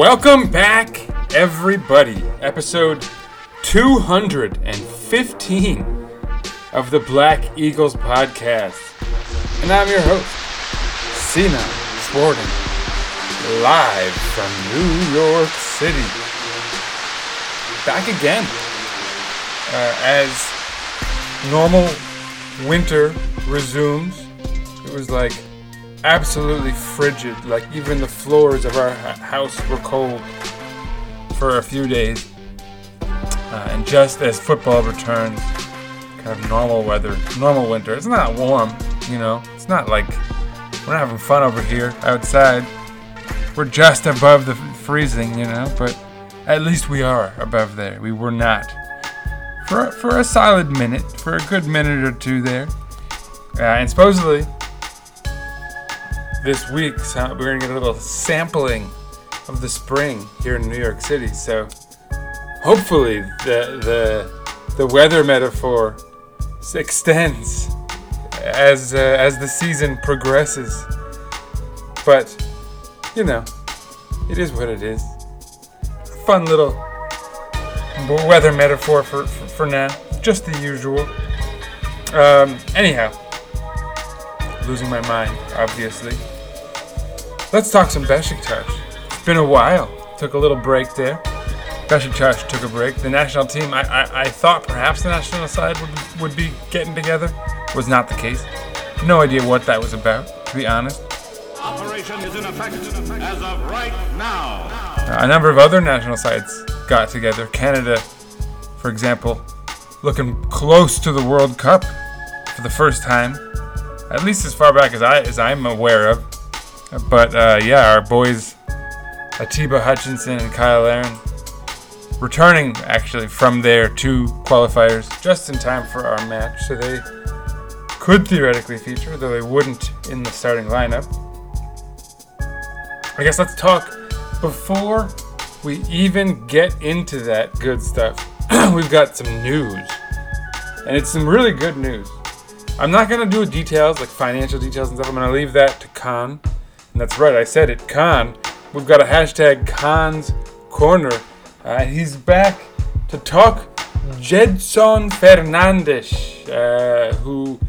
Welcome back, everybody. Episode 215 of the Black Eagles podcast. And I'm your host, Sinan Schwarting, live from New York City. Back again. Uh, as normal winter resumes, it was like absolutely frigid. Like even the floors of our house were cold for a few days. Uh, and just as football returns, kind of normal weather, normal winter. It's not warm, you know. It's not like we're not having fun over here outside. We're just above the freezing, you know. But at least we are above there. We were not for for a solid minute, for a good minute or two there. Uh, and supposedly this week so we're gonna get a little sampling of the spring here in New York City. So hopefully the the the weather metaphor extends as uh, as the season progresses. But you know, it is what it is. Fun little weather metaphor for, for, for now. Just the usual. Um, anyhow, losing my mind, obviously. Let's talk some Besiktas. It's been a while. Took a little break there. Besiktas took a break. The national team, I, I, I thought perhaps the national side would, would be getting together. Was not the case. No idea what that was about, to be honest. Operation is in effect as of right now. A number of other national sides got together. Canada, for example, looking close to the World Cup for the first time, at least as far back as I as I'm aware of. But uh, yeah, our boys Atiba Hutchinson and Kyle Larin returning actually from their two qualifiers just in time for our match, so they could theoretically feature, though they wouldn't in the starting lineup. I guess let's talk before we even get into that good stuff. we've got some news, and it's some really good news. I'm not gonna do details like financial details and stuff. I'm gonna leave that to Kaan, and that's right. I said it, Kaan. We've got a hashtag Kaan's Corner. Uh, he's back to talk Gedson Fernandes, uh, who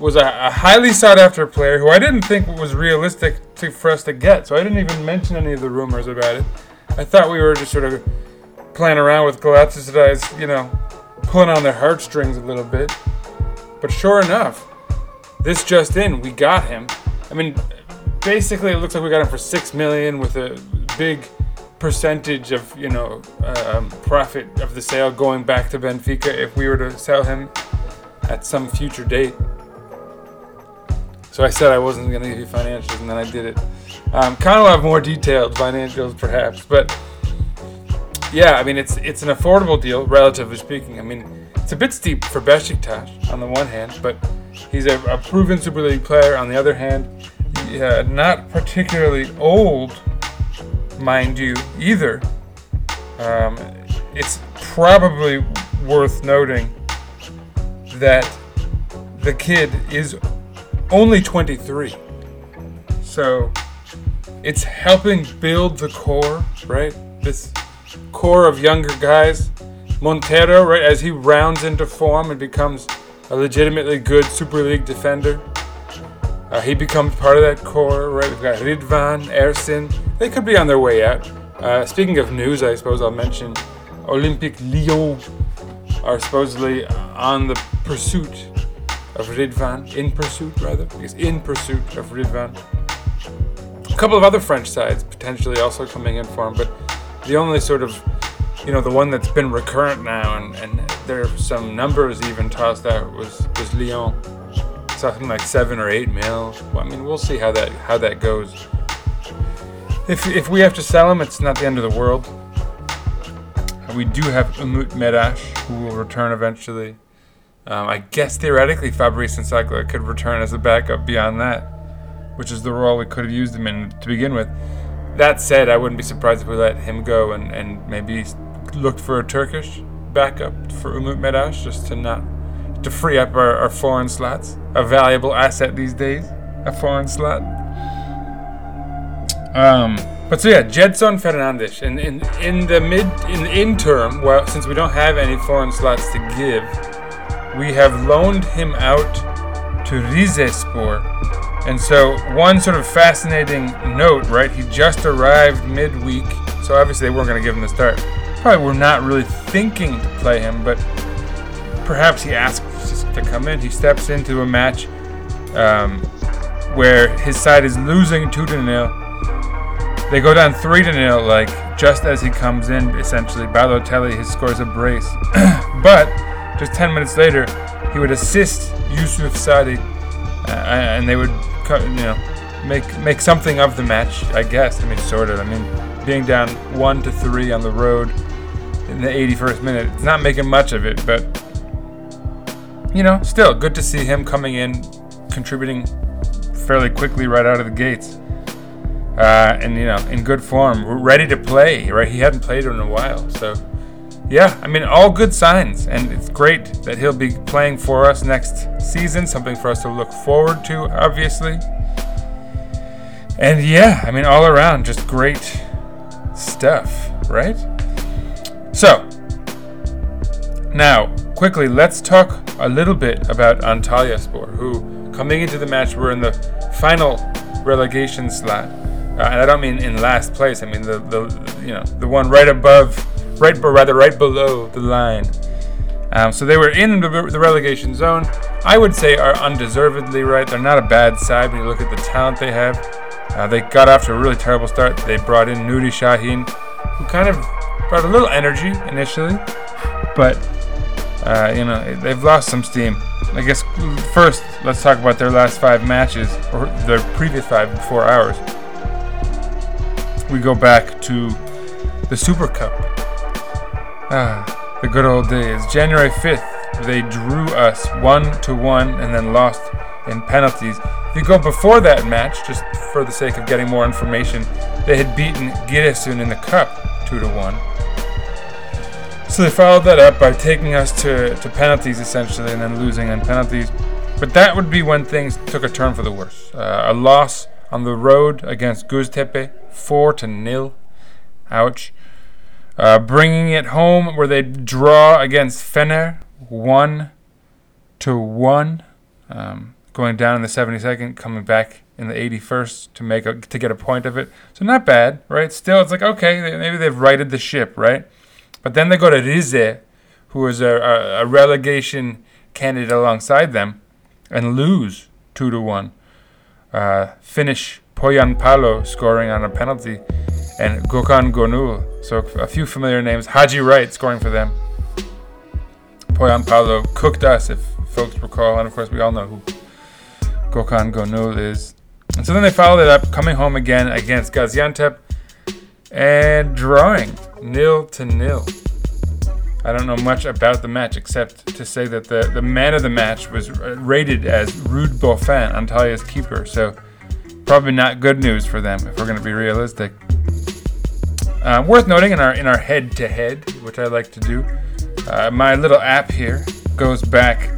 was a, a highly sought after player who I didn't think was realistic to, for us to get. So I didn't even mention any of the rumors about it. I thought we were just sort of playing around with Galatasaray's, you know, pulling on their heartstrings a little bit. But sure enough, this just in, we got him. I mean, basically, it looks like we got him for six million with a big percentage of you know um, profit of the sale going back to Benfica if we were to sell him at some future date. So I said I wasn't going to give you financials, and then I did it. Um, kind of have more detailed financials, perhaps, but yeah, I mean it's it's an affordable deal, relatively speaking. I mean it's a bit steep for Besiktas on the one hand, but he's a, a proven Super League player on the other hand. Yeah, not particularly old, mind you, either. Um, it's probably worth noting that the kid is only 23. So it's helping build the core, right? This core of younger guys. Montero, right, as he rounds into form and becomes a legitimately good Super League defender. Uh, he becomes part of that core, right? We've got Ridvan, Ersin. They could be on their way out. Uh, speaking of news, I suppose I'll mention Olympique Lyon are supposedly on the pursuit of Ridvan, in pursuit rather, because in pursuit of Ridvan. A couple of other French sides potentially also coming in for him, but the only sort of you know, the one that's been recurrent now, and, and there are some numbers even tossed out was was Lyon, something like seven or eight mil. Well, I mean, we'll see how that how that goes. If if we have to sell him, it's not the end of the world. We do have Umut Meraş, who will return eventually. Um, I guess theoretically Fabrice N'Sakala could return as a backup beyond that, which is the role we could have used him in to begin with. That said, I wouldn't be surprised if we let him go and, and maybe looked for a Turkish backup for Umut Meraş just to not to free up our, our foreign slots. A valuable asset these days, a foreign slot. Um, but so yeah, Gedson Fernandes, in, in in the mid in the interim, well, since we don't have any foreign slots to give, we have loaned him out to Rizespor. And so one sort of fascinating note, right? He just arrived midweek, so obviously they weren't going to give him the start. Probably were not really thinking to play him, but perhaps he asks to come in. He steps into a match um, where his side is losing two to nil. They go down three to nil, like just as he comes in. Essentially, Balotelli he scores a brace, but just ten minutes later, he would assist Yusuf Sadi, uh, and they would, you know, make make something of the match. I guess. I mean, sort of. I mean, being down one to three on the road in the 81st minute, it's not making much of it, but you know, still good to see him coming in, contributing fairly quickly right out of the gates. Uh, and you know, in good form, ready to play. Right, he hadn't played in a while, so yeah, I mean, all good signs, and it's great that he'll be playing for us next season. Something for us to look forward to, obviously. And yeah, I mean, all around, just great stuff, right? So, now quickly, let's talk a little bit about Antalyaspor, who coming into the match were in the final relegation slot. Uh, and I don't mean in last place. I mean the, the you know the one right above, right or rather right below the line. Um, so they were in the, the, relegation zone. I would say are undeservedly right. They're not a bad side when you look at the talent they have. Uh, they got off to a really terrible start. They brought in Nuri Şahin, who kind of brought a little energy initially, but uh, you know they've lost some steam. I guess first let's talk about their last five matches, or their previous five before ours we go back to the Super Cup. Ah, the good old days. January 5th, they drew us 1 to 1 and then lost in penalties. If you go before that match, just for the sake of getting more information, they had beaten Giresun in the Cup 2 to 1. So they followed that up by taking us to, to penalties essentially and then losing on penalties. But that would be when things took a turn for the worse. Uh, a loss on the road against Göztepe, four to nil. Ouch. Uh, bringing it home where they draw against Fener, one to one. Um, going down in the 72nd, coming back in the 81st to make a, to get a point of it. So not bad, right? Still, it's like okay, maybe they've righted the ship, right? But then they go to Rize, who is a, a, a relegation candidate alongside them, and lose two to one. Uh, finish Pohjanpalo scoring on a penalty, and Gökhan Gönül. So a few familiar names. Haji Wright scoring for them. Pohjanpalo cooked us, if folks recall, and of course we all know who Gökhan Gönül is. And so then they followed it up, coming home again against Gaziantep and drawing nil to nil. I don't know much about the match except to say that the, the man of the match was rated as Ruud Boffin, Antalya's keeper. So probably not good news for them if we're going to be realistic. Uh, worth noting in our in our head-to-head, which I like to do, uh, my little app here goes back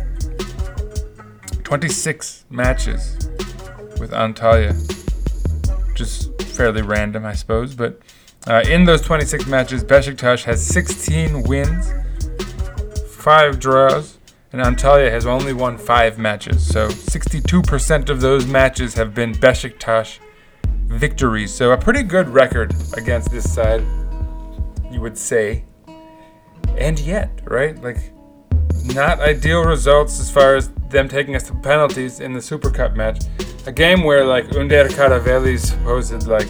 26 matches with Antalya, just fairly random, I suppose, but uh, in those 26 matches, Besiktas has 16 wins, 5 draws, and Antalya has only won 5 matches. So 62% of those matches have been Besiktas victories. So a pretty good record against this side, you would say. And yet, right? Like, not ideal results as far as them taking us to penalties in the Super Cup match. A game where, like, Önder Karaveli's supposed, like,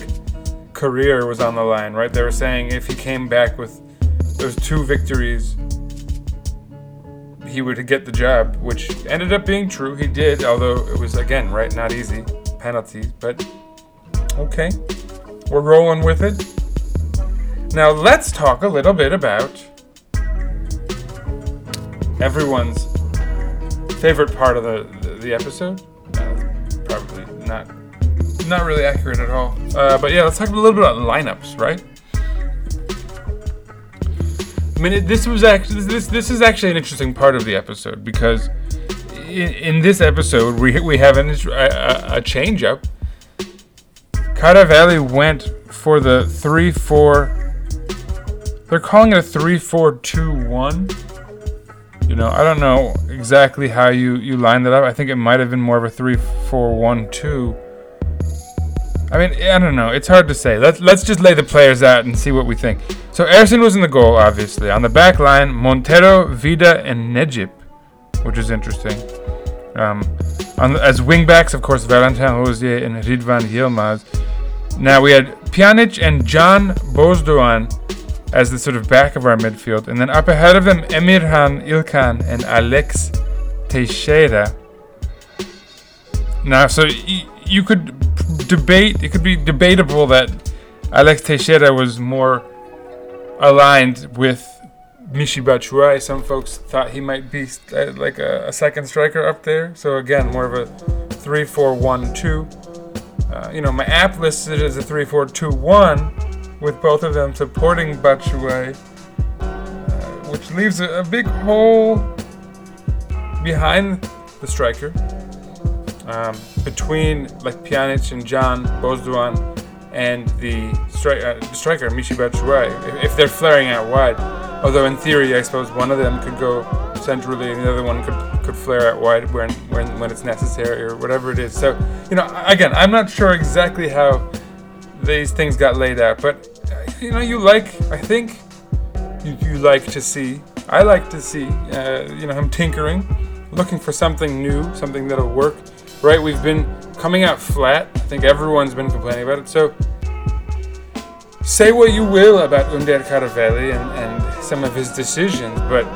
career was on the line, right? They were saying if he came back with those two victories, he would get the job, which ended up being true. He did, although it was again right, not easy penalties. But okay, we're rolling with it. Now let's talk a little bit about everyone's favorite part of the the, the episode. Uh, probably not not really accurate at all. Uh, but yeah, let's talk a little bit about lineups, right? I mean, it, this was actually this this is actually an interesting part of the episode because in, in this episode we we have an, a, a change up. Karaveli went for the three four. They're calling it a three four two one. You know, I don't know exactly how you you line that up. I think it might have been more of a three four one two. I mean, I don't know. It's hard to say. Let's let's just lay the players out and see what we think. So Ersin was in the goal, obviously. On the back line, Montero, Vida, and Necip, which is interesting. Um, on the, as wingbacks, of course, Valentin Rosier and Ridvan Yilmaz. Now we had Pjanic and Can Bozdoğan as the sort of back of our midfield, and then up ahead of them, Emirhan İlkhan and Alex Teixeira. Now, so y- you could debate. It could be debatable that Alex Teixeira was more aligned with Michy Batshuayi. Some folks thought he might be uh, like a, a second striker up there. So again, more of a three-four-one-two. Uh, you know, my app listed as a three-four-two-one, with both of them supporting Batshuayi, uh, which leaves a, a big hole behind the striker um, between like Pjanic and Can Bozdoğan and the stri- uh, striker Michy Batshuayi if, if they're flaring out wide. Although in theory, I suppose one of them could go centrally and the other one could could flare out wide when when when it's necessary or whatever it is. So you know, again, I'm not sure exactly how these things got laid out, but uh, you know, you like I think you, you like to see. I like to see, uh, you know, him tinkering, looking for something new, something that'll work right? We've been coming out flat. I think everyone's been complaining about it. So say what you will about Önder Karaveli and, and some of his decisions, but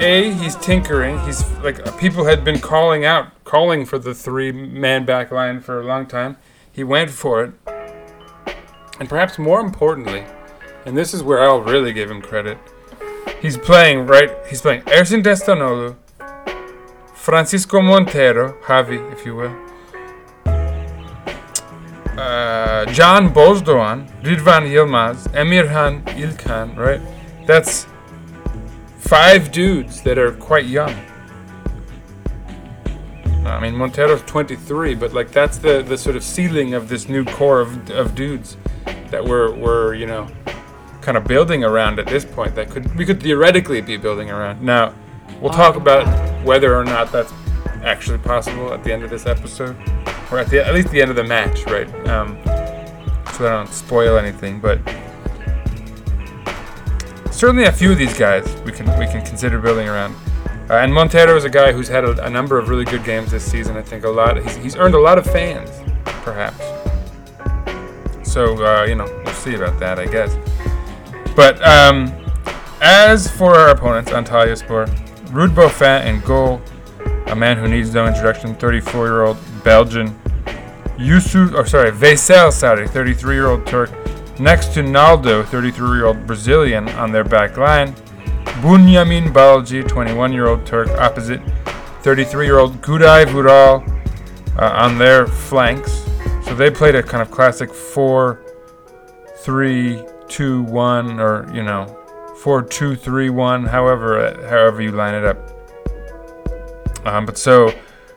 A, he's tinkering. He's like uh, people had been calling out, calling for the three man back line for a long time. He went for it. And perhaps more importantly, and this is where I'll really give him credit, he's playing right. He's playing Ersin Destanoglu, Francisco Montero, Javi, if you will. Uh, Can Bozdoğan, Ridvan Yilmaz, Emirhan İlkhan, right? That's five dudes that are quite young. I mean, Montero's 23, but like that's the, the sort of ceiling of this new core of, of dudes that we're, we're, you know, kind of building around at this point that could we could theoretically be building around. Now, we'll talk about whether or not that's actually possible at the end of this episode, or at the at least the end of the match, right? Um, so I don't spoil anything, but certainly a few of these guys we can we can consider building around. Uh, and Montero is a guy who's had a, a number of really good games this season. I think a lot. He's, he's earned a lot of fans, perhaps. So uh, you know, we'll see about that, I guess. But um, as for our opponents, Antalyaspor, Ruud Boffin in goal, a man who needs no introduction, 34-year-old Belgian. Yusuf, or sorry, Veysel Sarı, 33-year-old Turk, next to Naldo, 33-year-old Brazilian, on their back line. Bünyamin Balcı, 21-year-old Turk, opposite 33-year-old Güray Vural uh, on their flanks. So they played a kind of classic 4 3 2 1 or, you know, 4 2 3 1, however, uh, however you line it up. Um, but so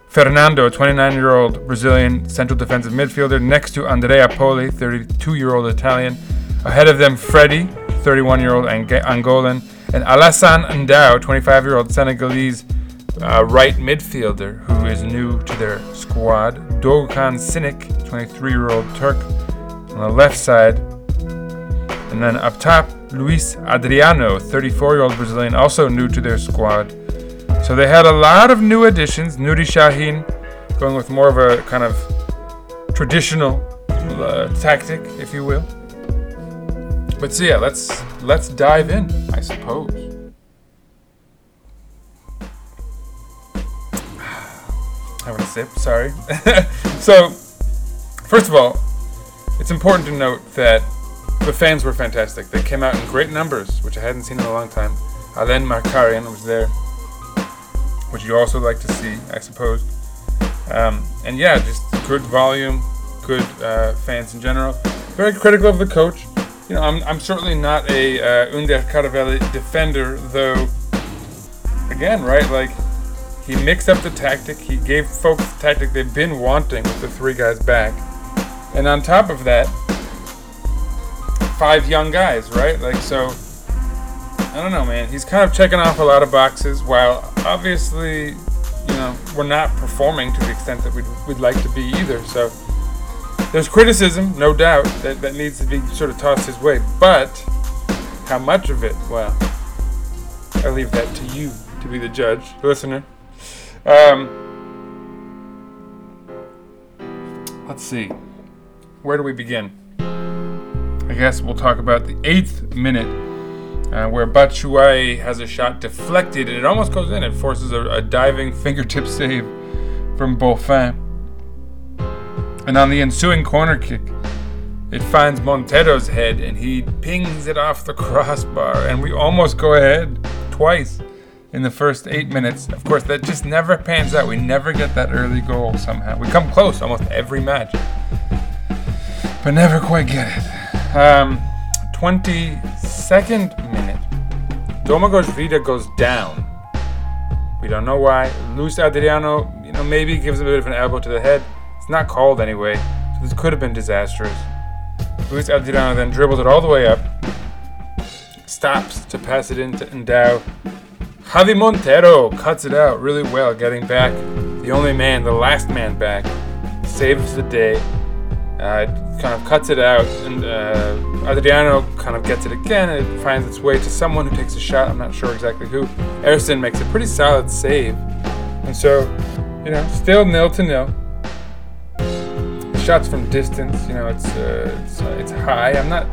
Fernando, 29 year old Brazilian central defensive midfielder, next to Andrea Poli, 32 year old Italian. Ahead of them, Freddy, 31 year old Ang- Angolan, and Alassane Ndao, 25 year old Senegalese uh, right midfielder who is new to their squad. Doğukan Sinik, 23 year old Turk, on the left side. And then up top, Luis Adriano, 34 year old Brazilian, also new to their squad. So they had a lot of new additions. Nuri Shahin going with more of a kind of traditional uh, tactic, if you will. But so yeah, let's let's dive in, I suppose. Having a sip, sorry. so, first of all, it's important to note that the fans were fantastic. They came out in great numbers, which I hadn't seen in a long time. Alen Markaryan was there, which you also like to see, I suppose. Um, and yeah, just good volume, good uh, fans in general. Very critical of the coach. You know, I'm, I'm certainly not a uh, Önder Karaveli defender, though. Again, right? Like he mixed up the tactic. He gave folks the tactic they've been wanting with the three guys back, and on top of that, five young guys, right? Like so. I don't know, man. He's kind of checking off a lot of boxes, while obviously, you know, we're not performing to the extent that we'd, we'd like to be either. So there's criticism, no doubt, that, that needs to be sort of tossed his way. But how much of it? Well, I leave that to you to be the judge, listener. Um, let's see. Where do we begin? I guess we'll talk about the eighth minute, uh, where Batshuayi has a shot deflected and it almost goes in. It forces a, a diving fingertip save from Boffin. And on the ensuing corner kick, it finds Montero's head and he pings it off the crossbar. And we almost go ahead twice in the first eight minutes. Of course, that just never pans out. We never get that early goal somehow. We come close almost every match, but never quite get it. Um, 22nd minute, Domagoj Vida goes down. We don't know why. Luis Adriano, you know, maybe gives him a bit of an elbow to the head. It's not called anyway, so this could have been disastrous. Luis Adriano then dribbles it all the way up, stops to pass it into Ndao. Javi Montero cuts it out really well, getting back the only man, the last man back, saves the day. Uh, kind of cuts it out, and uh, Adriano kind of gets it again, and it finds its way to someone who takes a shot. I'm not sure exactly who. Ersin makes a pretty solid save, and so, you know, still nil to nil shots from distance. You know, it's uh, it's, uh, it's high. I'm not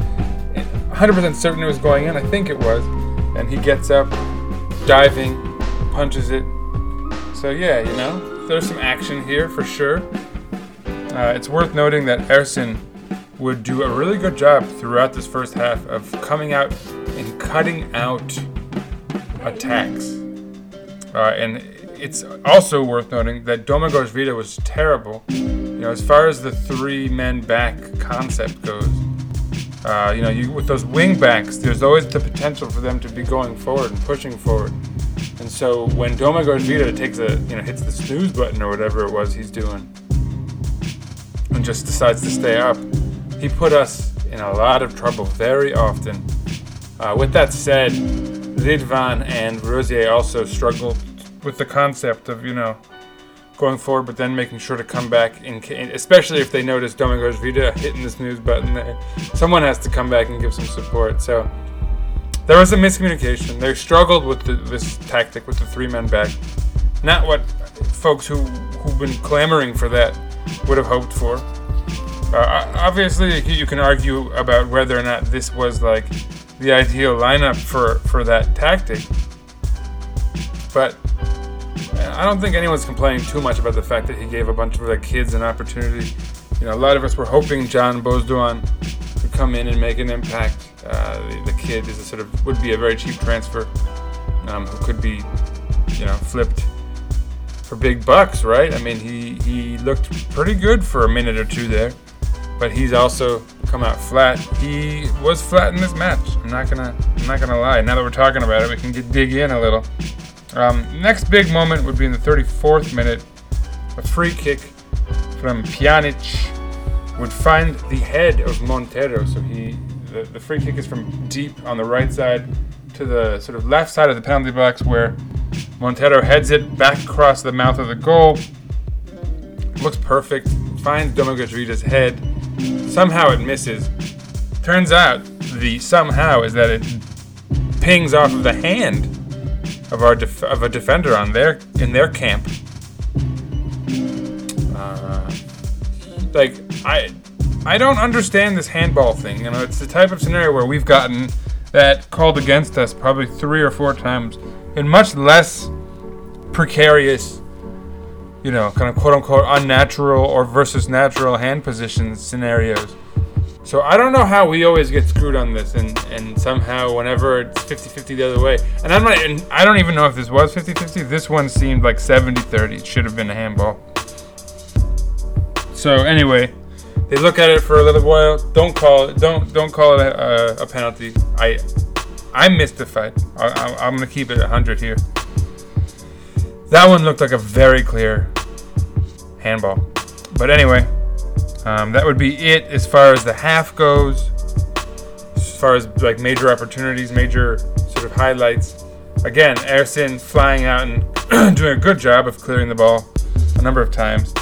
100% certain it was going in. I think it was. And he gets up, diving, punches it. So yeah, you know, there's some action here for sure. Uh, it's worth noting that Ersin would do a really good job throughout this first half of coming out and cutting out attacks. Uh, and it's also worth noting that Domagoj Vida was terrible you know, as far as the three men back concept goes, uh, you know, you, with those wing backs, there's always the potential for them to be going forward and pushing forward. And so when Domagoj Vida takes a, you know, hits the snooze button or whatever it was he's doing, and just decides to stay up, he put us in a lot of trouble very often. Uh, with that said, Ridvan and Rosier also struggled with the concept of, you know, going forward, but then making sure to come back, in, especially if they notice Domagoj Vida hitting the snooze button there. Someone has to come back and give some support. So there was a miscommunication. They struggled with the, this tactic with the three men back. Not what folks who, who've been clamoring for that would have hoped for. Uh, obviously, you can argue about whether or not this was like the ideal lineup for, for that tactic. But I don't think anyone's complaining too much about the fact that he gave a bunch of the kids an opportunity. You know, a lot of us were hoping Can Bozdoğan would come in and make an impact. Uh, the, the, kid is a sort of would be a very cheap transfer um, who could be, you know, flipped for big bucks, right? I mean, he he looked pretty good for a minute or two there, but he's also come out flat. He was flat in this match. I'm not gonna I'm not gonna lie. Now that we're talking about it, we can dig in a little. Um, next big moment would be in the 34th minute. A free kick from Pjanic would find the head of Montero. So he, the, the free kick is from deep on the right side to the sort of left side of the penalty box where Montero heads it back across the mouth of the goal. Looks perfect. Finds Vida's head. Somehow it misses. Turns out the somehow is that it pings off of the hand of our def- of a defender on their in their camp. Uh, like I, I don't understand this handball thing. You know, it's the type of scenario where we've gotten that called against us probably three or four times in much less precarious, you know, kind of quote unquote unnatural or versus natural hand positions scenarios. So I don't know how we always get screwed on this, and, and somehow whenever it's 50-50 the other way, and I'm not, and I don't even know if this was 50-50. This one seemed like 70-30. It should have been a handball. So anyway, they look at it for a little while. Don't call it. Don't don't call it a, a, penalty. I I'm mystified. I, I'm gonna keep it 100 here. That one looked like a very clear handball. But anyway, um, that would be it as far as the half goes. As far as like major opportunities, major sort of highlights. Again, Ersin flying out and doing a good job of clearing the ball a number of times.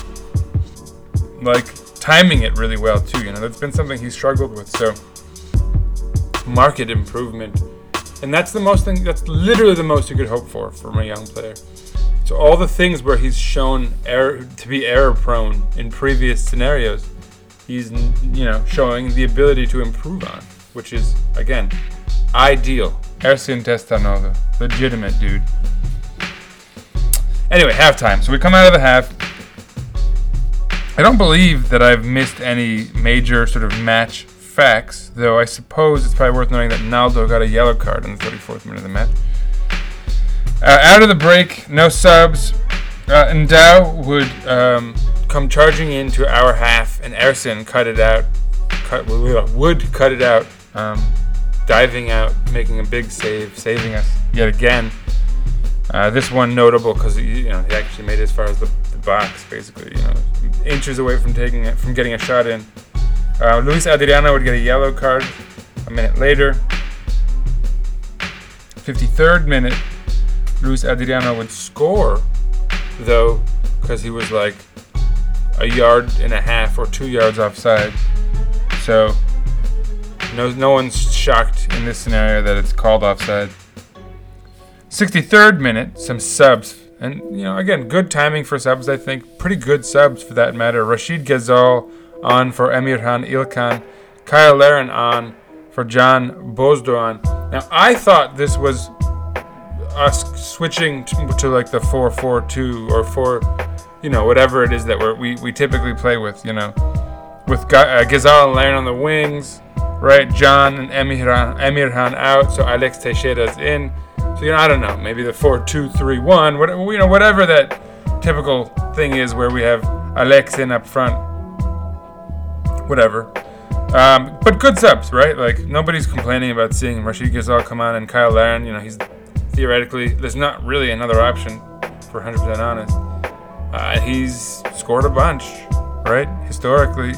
Like timing it really well too. You know, that's been something he's struggled with. So market improvement, and that's the most thing. That's literally the most you could hope for from a young player. So all the things where he's shown error to be error prone in previous scenarios, he's you know showing the ability to improve on, which is again ideal. Ersin Destanoglu, legitimate dude. Anyway, halftime. So we come out of the half. I don't believe that I've missed any major sort of match facts, though I suppose it's probably worth noting that Naldo got a yellow card in the 34th minute of the match. Uh, out of the break, no subs. Uh, Ndao would um, come charging into our half, and Ersin cut it out. Cut, would cut it out, um, diving out, making a big save, saving us yet again. Uh, this one notable because you know he actually made it as far as the, the, box, basically, you know, inches away from taking it, from getting a shot in. Uh, Luis Adriano would get a yellow card a minute later. 53rd minute, Luis Adriano would score, though, because he was like a yard and a half or two yards offside. So, no, no one's shocked in this scenario that it's called offside. 63rd minute, some subs. And, you know, again, good timing for subs, I think. Pretty good subs for that matter. Rachid Ghezzal on for Emirhan İlkhan. Kyle Larin on for Can Bozdoğan. Now, I thought this was us switching to, to like the 4 4 2 or 4, you know, whatever it is that we're, we, we typically play with, you know, with uh, Ghezzal and Larin on the wings, right? Can and Emirhan, Emirhan out, so Alex Teixeira's in. So you know, I don't know, maybe the four two three one, whatever you know, whatever that typical thing is where we have Alex in up front, whatever. Um, but good subs, right? Like nobody's complaining about seeing Rachid Ghezzal come on and Kyle Larin. You know, he's theoretically there's not really another option, for 100% honest. Uh, he's scored a bunch, right? Historically,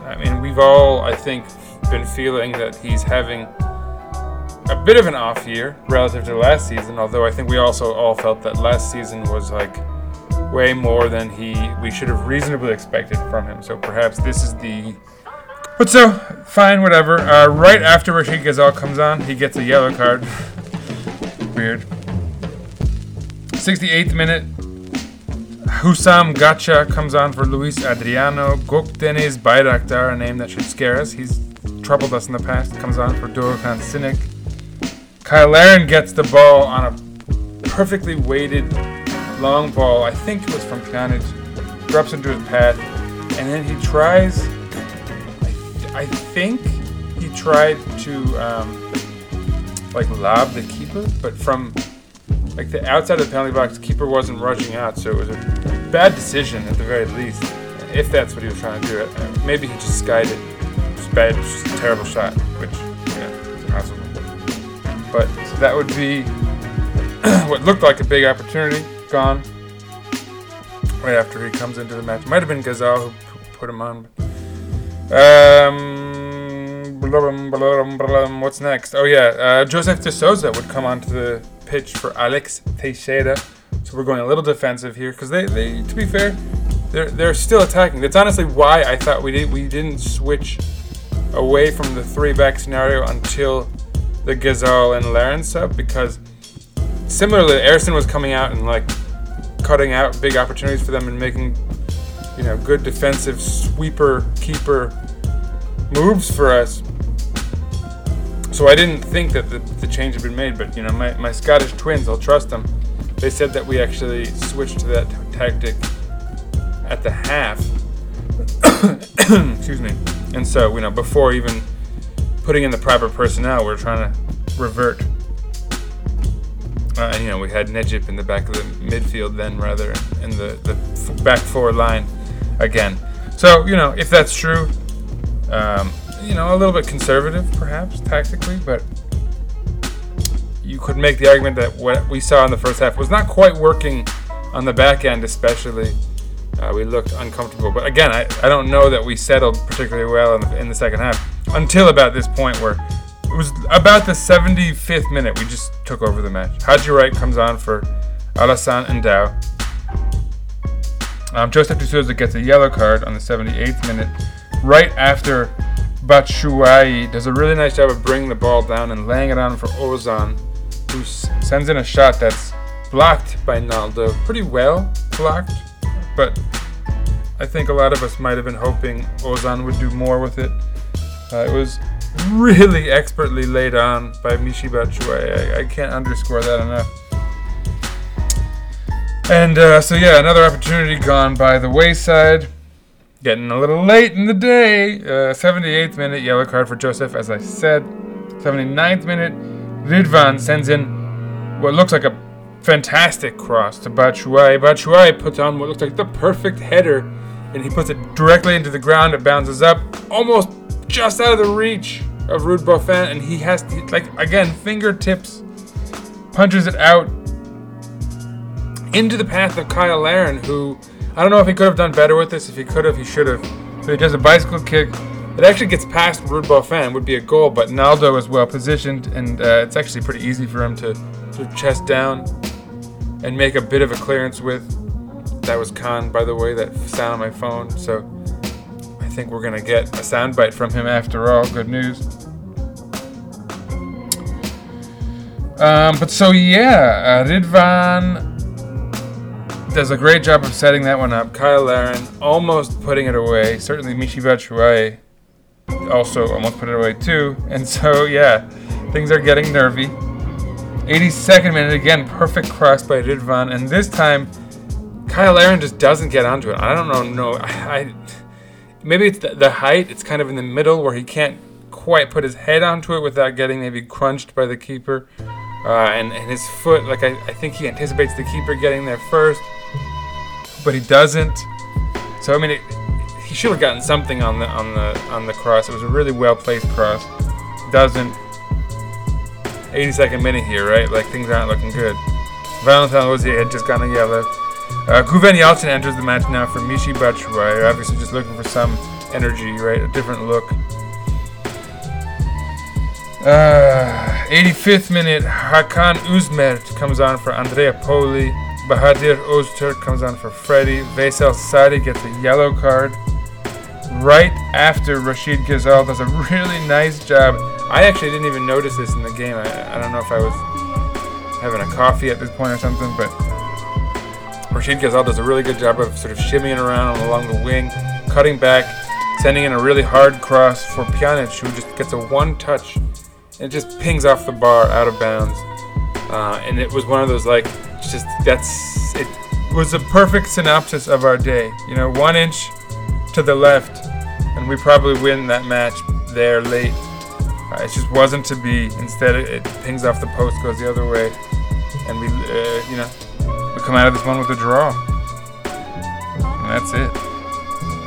I mean, we've all, I think, been feeling that he's having a bit of an off year relative to last season. Although I think we also all felt that last season was like way more than he we should have reasonably expected from him. So perhaps this is the. But so fine, whatever. Uh, right after Rachid Ghezzal comes on, he gets a yellow card. Weird. 68th minute. Houssam Ghacha comes on for Luis Adriano. Gökdeniz Bayraktar, a name that should scare us. He's troubled us in the past. Comes on for Doğukan Sinik. Kyle Larin gets the ball on a perfectly weighted long ball. I think it was from Pjanic. Drops into his pad. And then he tries. I, I think he tried to um, like lob the keeper, but from like the outside of the penalty box, the keeper wasn't rushing out, so it was a bad decision at the very least. If that's what he was trying to do, uh, maybe he just skied it. Just bad, just a terrible shot, which yeah, is. But so that would be what looked like a big opportunity gone right after he comes into the match. Might have been Ghezzal who put him on. Um, what's next? Oh yeah, uh, Josef De Souza would come onto the pitch for Alex Teixeira. So we're going a little defensive here because they, they, to be fair, they're they're still attacking. That's honestly why I thought we did we didn't switch away from the three back scenario until the Ghezzal and Larin sub because similarly, Ersin was coming out and like cutting out big opportunities for them and making you know good defensive sweeper keeper moves for us. So I didn't think that the, the change had been made, but you know, my, my Scottish twins, I'll trust them. They said that we actually switched to that t- tactic at the half. Excuse me. And so, you know, before even putting in the proper personnel, we're trying to revert. Uh, and you know, we had Necip in the back of the midfield then, rather, in the, the f- back forward line again. So, you know, if that's true, um, you know, a little bit conservative, perhaps, tactically, but you could make the argument that what we saw in the first half was not quite working on the back end, especially. Uh, we looked uncomfortable. But again, I, I don't know that we settled particularly well in the, in the second half until about this point where it was about the 75th minute we just took over the match. Haji Wright comes on for Alassane Ndao. Um, Josef de Souza gets a yellow card on the 78th minute, right after Batshuayi does a really nice job of bringing the ball down and laying it on for Ozan, who s- sends in a shot that's blocked by Naldo. Pretty well blocked, but I think a lot of us might have been hoping Ozan would do more with it. Uh, it was really expertly laid on by Michy Batshuayi. I, I can't underscore that enough. And uh, so, yeah, another opportunity gone by the wayside. Getting a little late in the day. Uh, 78th minute, yellow card for Josef, as I said. 79th minute, Ridvan sends in what looks like a fantastic cross to Batshuayi. Batshuayi puts on what looks like the perfect header, and he puts it directly into the ground. It bounces up, almost just out of the reach of Ruud and he has to, like, again, fingertips, punches it out into the path of Kyle Larin, who I don't know if he could have done better with this. If he could have, he should have. But he does a bicycle kick. It actually gets past Ruud Boffin, would be a goal, but Naldo is well positioned, and uh, it's actually pretty easy for him to of chest down and make a bit of a clearance with. That was Kaan, by the way, that sound on my phone. So I think we're gonna get a soundbite from him after all. Good news. Um, but so yeah, uh, Ridvan does a great job of setting that one up. Kyle Larin almost putting it away. Certainly Michy Batshuayi also almost put it away too. And so yeah, things are getting nervy. 82nd minute again, perfect cross by Ridvan, and this time Kyle Larin just doesn't get onto it. I don't know. No, I, I maybe it's the, the height. It's kind of in the middle where he can't quite put his head onto it without getting maybe crunched by the keeper. Uh, and, and his foot, like I, I think he anticipates the keeper getting there first, but he doesn't. So I mean, it, he should have gotten something on the on the on the cross. It was a really well placed cross. Doesn't. 82nd minute here, right? Like things aren't looking good. Valentin Rosier had just gotten a yellow. Uh, Guven enters the match now for Michy Batshuayi. Obviously, just looking for some energy, right? A different look. Uh, 85th minute, Hakan Özmert comes on for Andrea Poli. Bahadir Ozturk comes on for Freddy. Veysel Sarı gets a yellow card. Right after Rachid Ghezzal does a really nice job. I actually didn't even notice this in the game. I, I don't know if I was having a coffee at this point or something, but Rachid Ghezzal does a really good job of sort of shimmying around along the wing, cutting back, sending in a really hard cross for Pjanic, who just gets a one touch and it just pings off the bar out of bounds. Uh, and it was one of those like, just that's it was a perfect synopsis of our day. You know, one inch to the left, and we probably win that match there late. Uh, it just wasn't to be. Instead, it, it pings off the post, goes the other way, and we, uh, you know, we come out of this one with a draw. And that's it.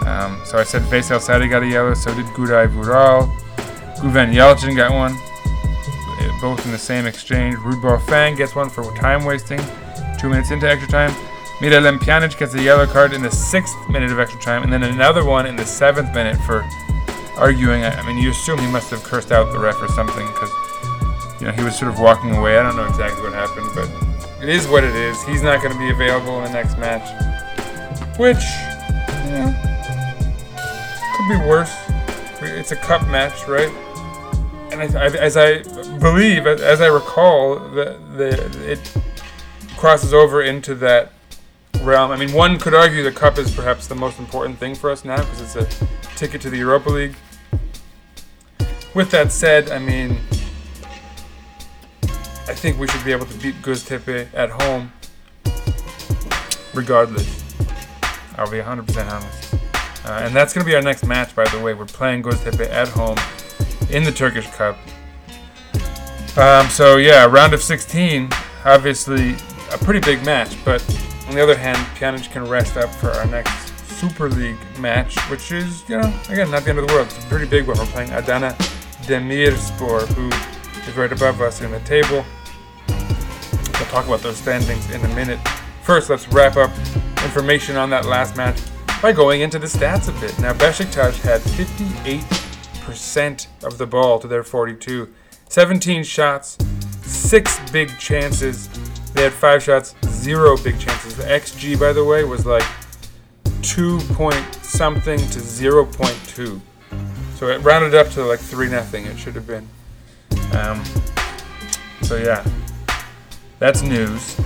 Um, so I said Veysel Sarı got a yellow, so did Güray Vural. Güven Yalçın got one, uh, both in the same exchange. Ruud Boffin gets one for time wasting, two minutes into extra time. Miralem Pjanic gets a yellow card in the sixth minute of extra time, and then another one in the seventh minute for arguing. I mean, you assume he must have cursed out the ref or something because, you know, he was sort of walking away. I don't know exactly what happened, but it is what it is. He's not going to be available in the next match, which, could be worse. It's a cup match, right? And as I believe, as I recall, the, the it crosses over into that realm. I mean, one could argue the cup is perhaps the most important thing for us now because it's a ticket to the Europa League. with that said, I mean, I think we should be able to beat Göztepe at home, regardless. I'll be 100% honest. Uh, and that's going to be our next match, by the way. We're playing Göztepe at home in the Turkish Cup. Um, so yeah, round of 16, obviously a pretty big match. But on the other hand, Pjanic can rest up for our next Super League match, which is, you know, again, not the end of the world. It's a pretty big one. We're playing Adana Demirspor, who is right above us in the table. We'll talk about those standings in a minute. First, let's wrap up information on that last match by going into the stats a bit. Now, Besiktas had 58% of the ball to their 42, 17 shots, six big chances. They had five shots, zero big chances. The XG, by the way, was like 2 point something to 0.2. So it rounded up to like 3 nothing. It should have been. Um, so yeah, that's news.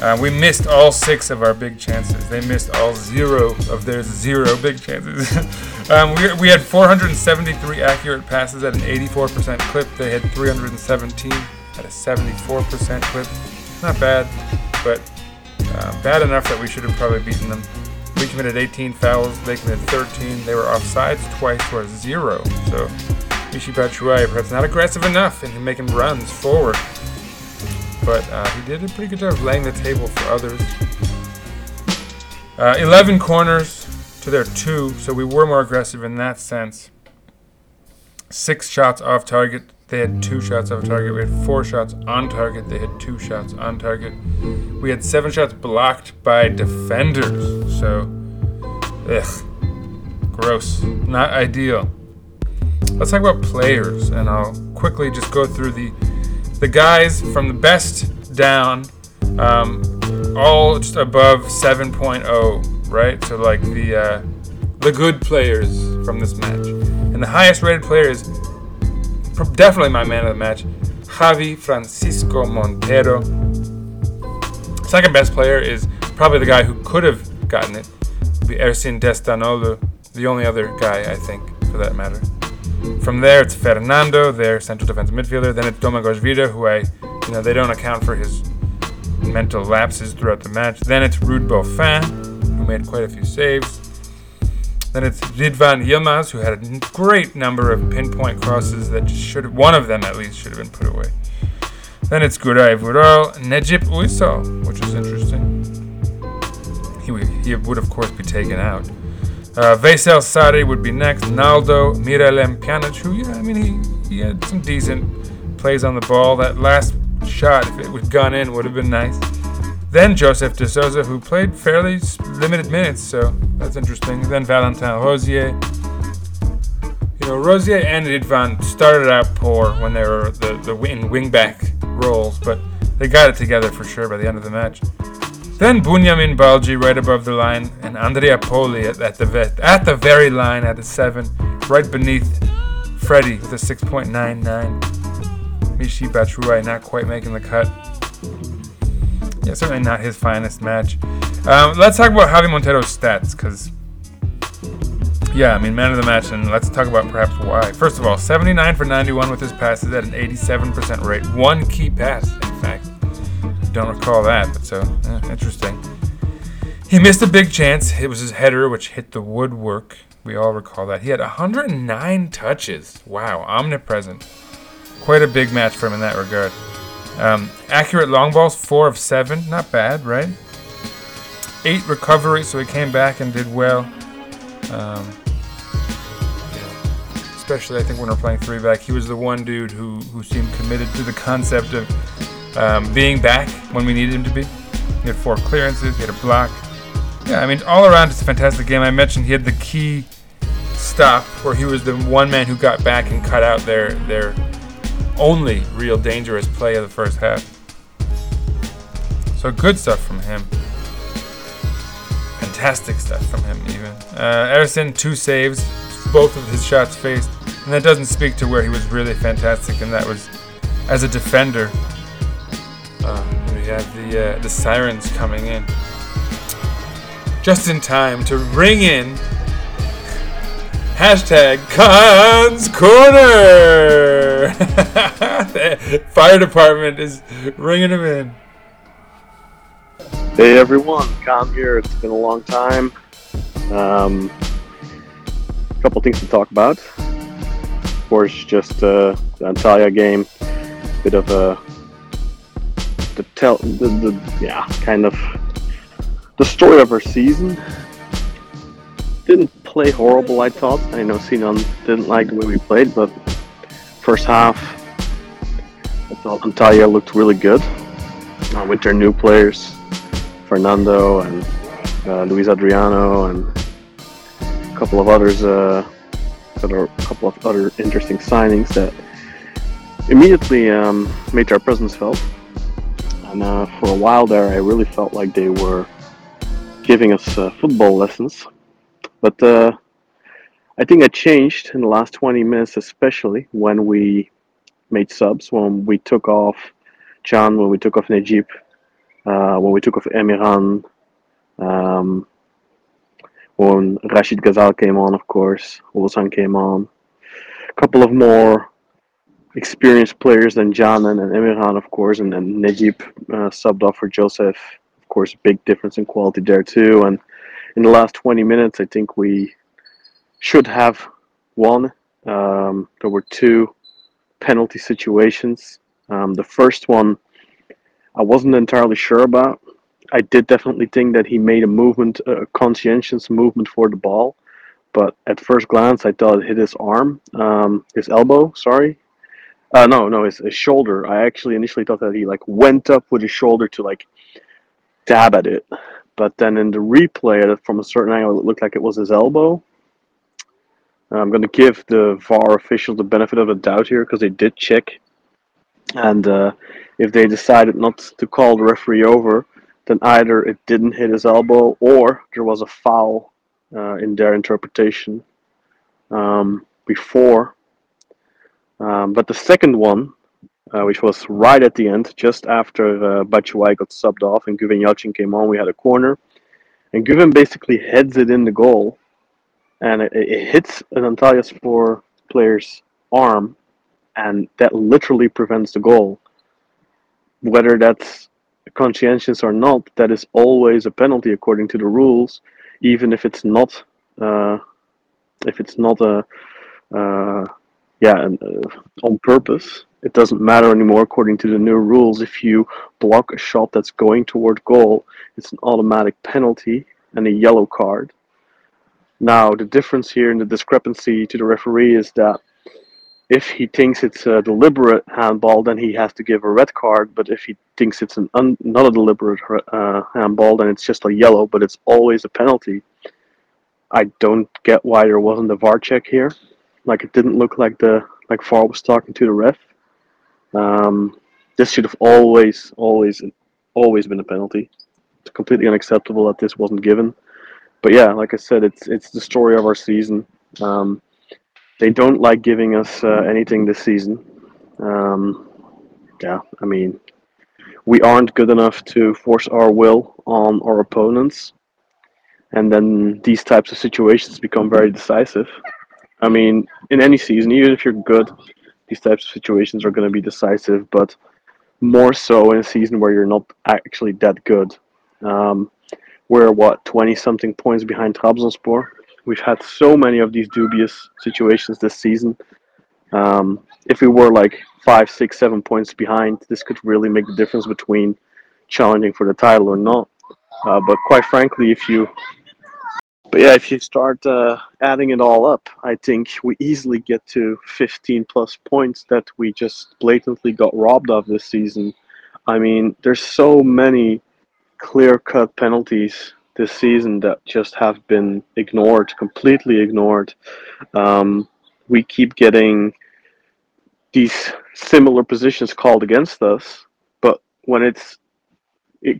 Uh, we missed all six of our big chances. They missed all zero of their zero big chances. um, we, we had 473 accurate passes at an 84% clip. They had 317 at a 74% clip. Not bad, but uh, bad enough that we should have probably beaten them. We committed 18 fouls. They committed 13. They were offsides twice for zero. So Michy Batshuayi perhaps not aggressive enough in making runs forward but uh, he did a pretty good job of laying the table for others. Uh, 11 corners to their two, so we were more aggressive in that sense. Six shots off target, they had two shots off target. We had four shots on target, they had two shots on target. We had seven shots blocked by defenders, so, ugh, gross, not ideal. Let's talk about players, and I'll quickly just go through the the guys from the best down, um, all just above 7.0, right? So like the uh, the good players from this match, and the highest rated player is definitely my man of the match, Javi Francisco Montero. Second best player is probably the guy who could have gotten it, be Ersin Destanoğlu, the only other guy I think for that matter. From there, it's Fernando, their central defensive midfielder. Then it's Domagoj Vida, who I, you know, they don't account for his mental lapses throughout the match. Then it's Ruud Boffin, who made quite a few saves. Then it's Ridvan Yilmaz, who had a great number of pinpoint crosses that should, one of them at least, should have been put away. Then it's Güray Vural, Necip Uysal, which is interesting. He would, he would, of course, be taken out. Uh, Veysel Sarı would be next. Naldo, Miralem Pjanic, who, yeah, I mean, he, he had some decent plays on the ball. That last shot, if it would gone in, would have been nice. Then Josef de Souza, who played fairly limited minutes, so that's interesting. Then Valentin Rosier. You know, Rosier and Ridvan started out poor when they were the, the wing, wing back roles, but they got it together for sure by the end of the match. Then Bünyamin Balcı right above the line, and Andrea Poli at, at the vet, at the very line at a seven, right beneath Fredy with a 6.99. Michy Batshuayi not quite making the cut. Yeah, certainly not his finest match. Um, let's talk about Javi Montero's stats, because yeah, I mean, man of the match, and let's talk about perhaps why. First of all, 79 for 91 with his passes at an 87% rate. One key pass, in fact. Don't recall that, but so eh, interesting. He missed a big chance. It was his header, which hit the woodwork. We all recall that. He had 109 touches. Wow, omnipresent. Quite a big match for him in that regard. Um, accurate long balls, four of seven. Not bad, right? Eight recoveries, so he came back and did well. Um, especially, I think, when we're playing three back, he was the one dude who, who seemed committed to the concept of um, being back when we needed him to be. He had four clearances, he had a block. Yeah, I mean, all around it's a fantastic game. I mentioned he had the key stop where he was the one man who got back and cut out their their only real dangerous play of the first half. So good stuff from him. Fantastic stuff from him, even. Uh, two saves, both of his shots faced. And that doesn't speak to where he was really fantastic, and that was as a defender. Uh, we have the uh, the sirens coming in just in time to ring in Hashtag Kaan's Corner. the fire department is ringing him in. Hey everyone, Kaan here. It's been a long time. Um, a couple things to talk about. Of course, just uh, the Antalya game. Bit of a the tell the, the yeah kind of the story of our season. Didn't play horrible, I thought. I know Sinan didn't like the way we played, but first half, I thought Antalya looked really good uh, with their new players. Fernando and uh, Luis Adriano and a couple of others uh, are a couple of other interesting signings that immediately um, made their presence felt. And uh, for a while there, I really felt like they were giving us uh, football lessons. But uh, I think it changed in the last 20 minutes, especially when we made subs, when we took off Can, when we took off Necip, uh, when we took off Emirhan, um, when Rachid Ghezzal came on, of course, Olosan came on, a couple of more experienced players than Can and, and Emirhan, of course, and then Necip uh, subbed off for Josef. Of course, big difference in quality there too. And in the last 20 minutes, I think we should have won. Um, there were two penalty situations. Um, the first one I wasn't entirely sure about. I did definitely think that he made a movement, a conscientious movement for the ball, but at first glance, I thought it hit his arm, um, his elbow. Sorry, uh, no, no, his, his shoulder. I actually initially thought that he like went up with his shoulder to like dab at it, but then in the replay, from a certain angle, it looked like it was his elbow. I'm going to give the VAR official the benefit of the doubt here because they did check, and uh, if they decided not to call the referee over, then either it didn't hit his elbow or there was a foul uh, in their interpretation um, before. Um, but the second one, uh, which was right at the end, just after uh, Batshuayi got subbed off and Güven Yalçın came on, we had a corner. And Guven basically heads it in the goal. And it, it hits an Antalyaspor player's arm. And that literally prevents the goal whether that's conscientious or not, that is always a penalty according to the rules, even if it's not, uh, if it's not a, uh, yeah, uh, on purpose. It doesn't matter anymore according to the new rules. If you block a shot that's going toward goal, it's an automatic penalty and a yellow card. Now, the difference here in the discrepancy to the referee is that if he thinks it's a deliberate handball, then he has to give a red card. But if he thinks it's an un, not a deliberate uh, handball, then it's just a yellow. But it's always a penalty. I don't get why there wasn't a VAR check here. Like it didn't look like the like VAR was talking to the ref. Um, this should have always, always, always been a penalty. It's completely unacceptable that this wasn't given. But yeah, like I said, it's it's the story of our season. Um, they don't like giving us uh, anything this season. Um, yeah, I mean, we aren't good enough to force our will on our opponents, and then these types of situations become very decisive. I mean, in any season, even if you're good, these types of situations are going to be decisive, but more so in a season where you're not actually that good. Um, we're what 20 something points behind Trabzonspor We've had so many of these dubious situations this season. Um, if we were like five, six, seven points behind, this could really make the difference between challenging for the title or not. Uh, but quite frankly, if you, but yeah, if you start uh, adding it all up, I think we easily get to 15 plus points that we just blatantly got robbed of this season. I mean, there's so many clear-cut penalties this season that just have been ignored, completely ignored. Um, we keep getting these similar positions called against us, but when it's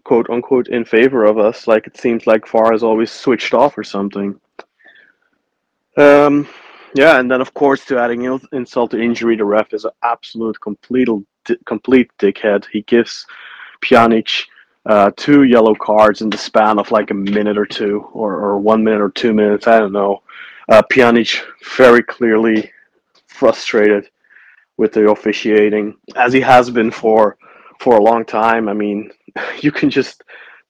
quote unquote in favor of us, like it seems like VAR is always switched off or something. Um, yeah, and then of course to adding insult to injury, the ref is an absolute complete complete dickhead. He gives Pjanic uh, two yellow cards in the span of like a minute or two, or, or one minute or two minutes. I don't know. Uh, Pjanic very clearly frustrated with the officiating, as he has been for for a long time. I mean, you can just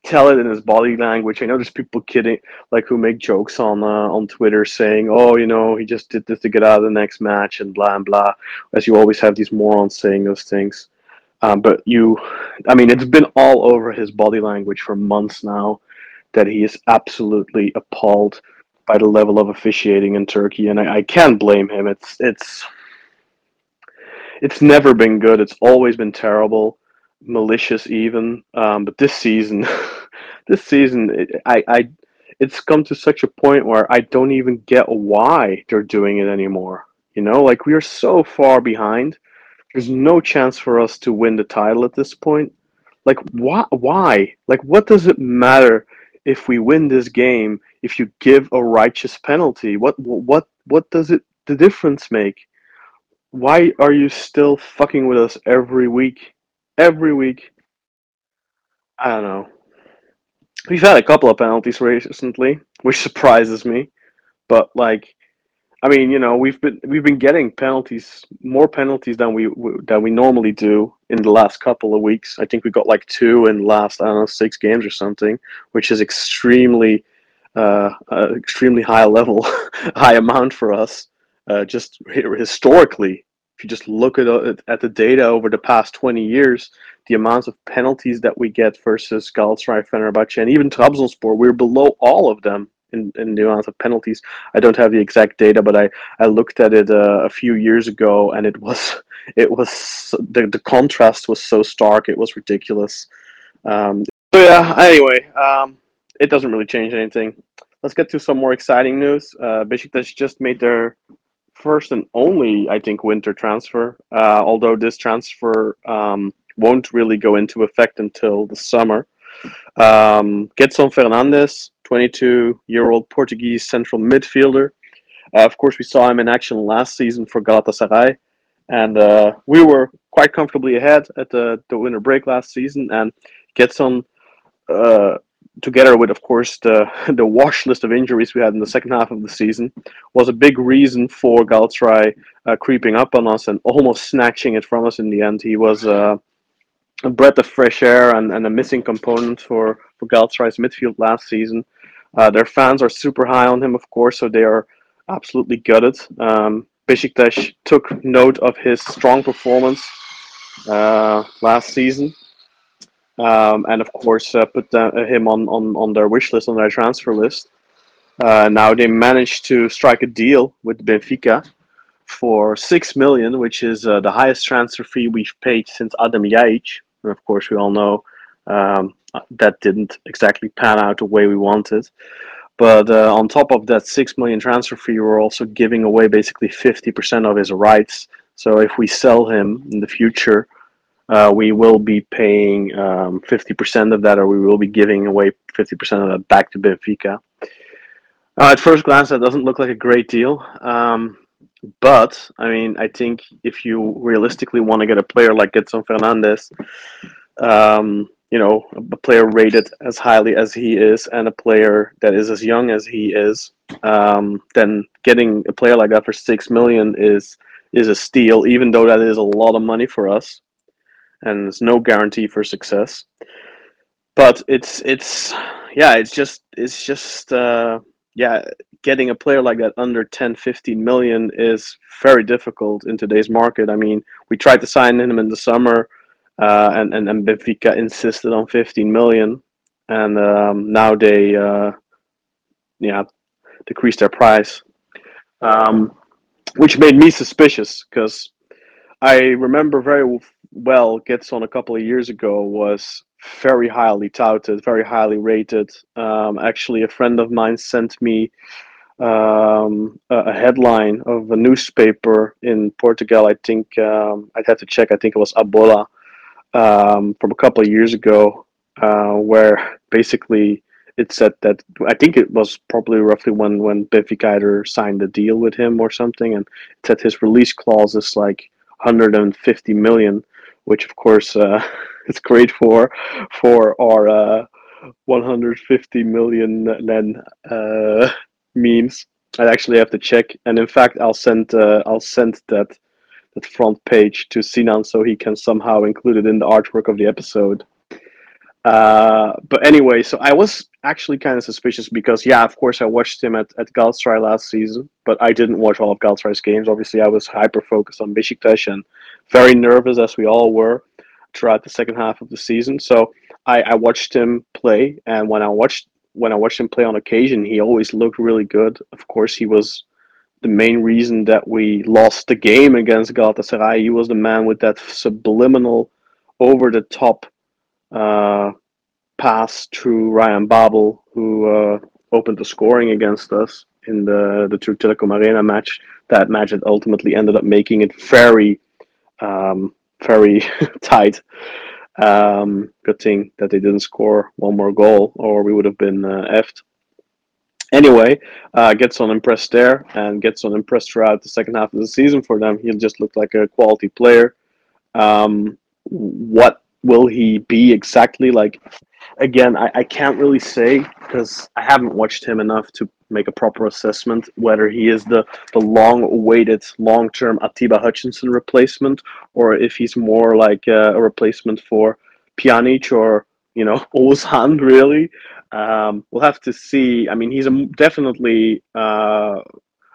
tell it in his body language. I know there's people kidding, like who make jokes on uh, on Twitter saying, "Oh, you know, he just did this to get out of the next match," and blah and blah. As you always have these morons saying those things. Um, but you, I mean, it's been all over his body language for months now that he is absolutely appalled by the level of officiating in Turkey, and I, I can't blame him. It's it's it's never been good. It's always been terrible, malicious even. Um, but this season, this season, it, I, I, it's come to such a point where I don't even get why they're doing it anymore. You know, like we are so far behind. There's no chance for us to win the title at this point. Like, why? Why? Like, what does it matter if we win this game? If you give a righteous penalty, what, what, what does it? The difference make? why are you still fucking with us every week? Every week. I don't know. We've had a couple of penalties recently, which surprises me. But like, I mean, you know, we've been we've been getting penalties, more penalties than we than we normally do in the last couple of weeks. I think we got like two in last I don't know six games or something, which is extremely, uh, uh extremely high level, high amount for us uh, just historically, if you just look at, uh, at the data over the past 20 years, the amounts of penalties that we get versus Galatasaray, Fenerbahce, and even Trabzonspor, we're below all of them in, in the amount of penalties. I don't have the exact data, but I, I looked at it uh, a few years ago, and it was it was the, the contrast was so stark, it was ridiculous. Um, so yeah. Anyway, um, it doesn't really change anything. Let's get to some more exciting news. Uh, Besiktas just made their first and only, I think, winter transfer. Uh, although this transfer um, won't really go into effect until the summer. Um, Gedson Fernandes, 22-year-old Portuguese central midfielder. Uh, of course, we saw him in action last season for Galatasaray, and uh, we were quite comfortably ahead at the, the winter break last season. And Gedson uh, together with, of course, the the wash list of injuries we had in the second half of the season, was a big reason for Galatasaray uh, creeping up on us and almost snatching it from us in the end. He was uh, a breath of fresh air and, and a missing component for, for Galatasaray's midfield last season. Uh, their fans are super high on him, of course, so they are absolutely gutted. Um, Besiktas took note of his strong performance uh, last season um, and of course uh, put uh, him on, on, on their wish list, on their transfer list. Uh, now they managed to strike a deal with Benfica for six million, which is uh, the highest transfer fee we've paid since Adam Ljajic. And of course, we all know um, that didn't exactly pan out the way we wanted. But uh, on top of that six million transfer fee, we're also giving away basically 50% of his rights. So if we sell him in the future, uh, we will be paying um, 50% of that, or we will be giving away 50% of that back to Benfica. Uh, at first glance, that doesn't look like a great deal. Um, but, I mean, I think if you realistically want to get a player like Gedson Fernandes, um, you know, a player rated as highly as he is, and a player that is as young as he is, um, then getting a player like that for six million is is a steal. Even though that is a lot of money for us, and there's no guarantee for success. But it's it's yeah, it's just it's just uh, yeah, getting a player like that under 10, 15 million is very difficult in today's market. I mean, we tried to sign him in the summer, uh, and, and and Benfica insisted on 15 million, and um, now they uh, yeah decreased their price, um, which made me suspicious because I remember very well Gedson a couple of years ago was very highly touted, very highly rated. Um, actually, a friend of mine sent me um, a, headline of a newspaper in Portugal. I think um, I'd have to check. I think it was A Bola um, from a couple of years ago, uh, where basically it said that I think it was probably roughly when when Benfica signed a deal with him or something, and it said his release clause is like 150 million which of course uh, is great for for our uh, 150 million then uh, memes. I actually have to check, and in fact, I'll send uh, I'll send that that front page to Sinan so he can somehow include it in the artwork of the episode. Uh, but anyway, so I was actually kind of suspicious because, yeah, of course, I watched him at, at Galatasaray last season, but I didn't watch all of Galatasaray's games. Obviously, I was hyper focused on Besiktas and very nervous, as we all were, throughout the second half of the season. So I, I watched him play, and when I watched when I watched him play on occasion, he always looked really good. Of course, he was the main reason that we lost the game against Galatasaray. He was the man with that subliminal, over the top uh, pass through Ryan Babel, who uh, opened the scoring against us in the the Türk Telekom Arena match. That match that ultimately ended up making it very, um, very tight. Um, good thing that they didn't score one more goal, or we would have been uh, effed. Anyway, uh, Gedson impressed there, and Gedson impressed throughout the second half of the season for them. He just looked like a quality player. Um, what will he be exactly? Like, again, I, I can't really say because I haven't watched him enough to make a proper assessment whether he is the, the long awaited long term Atiba Hutchinson replacement or if he's more like uh, a replacement for Pjanic or, you know, Ozan, really. Um, we'll have to see. I mean, he's a, definitely uh,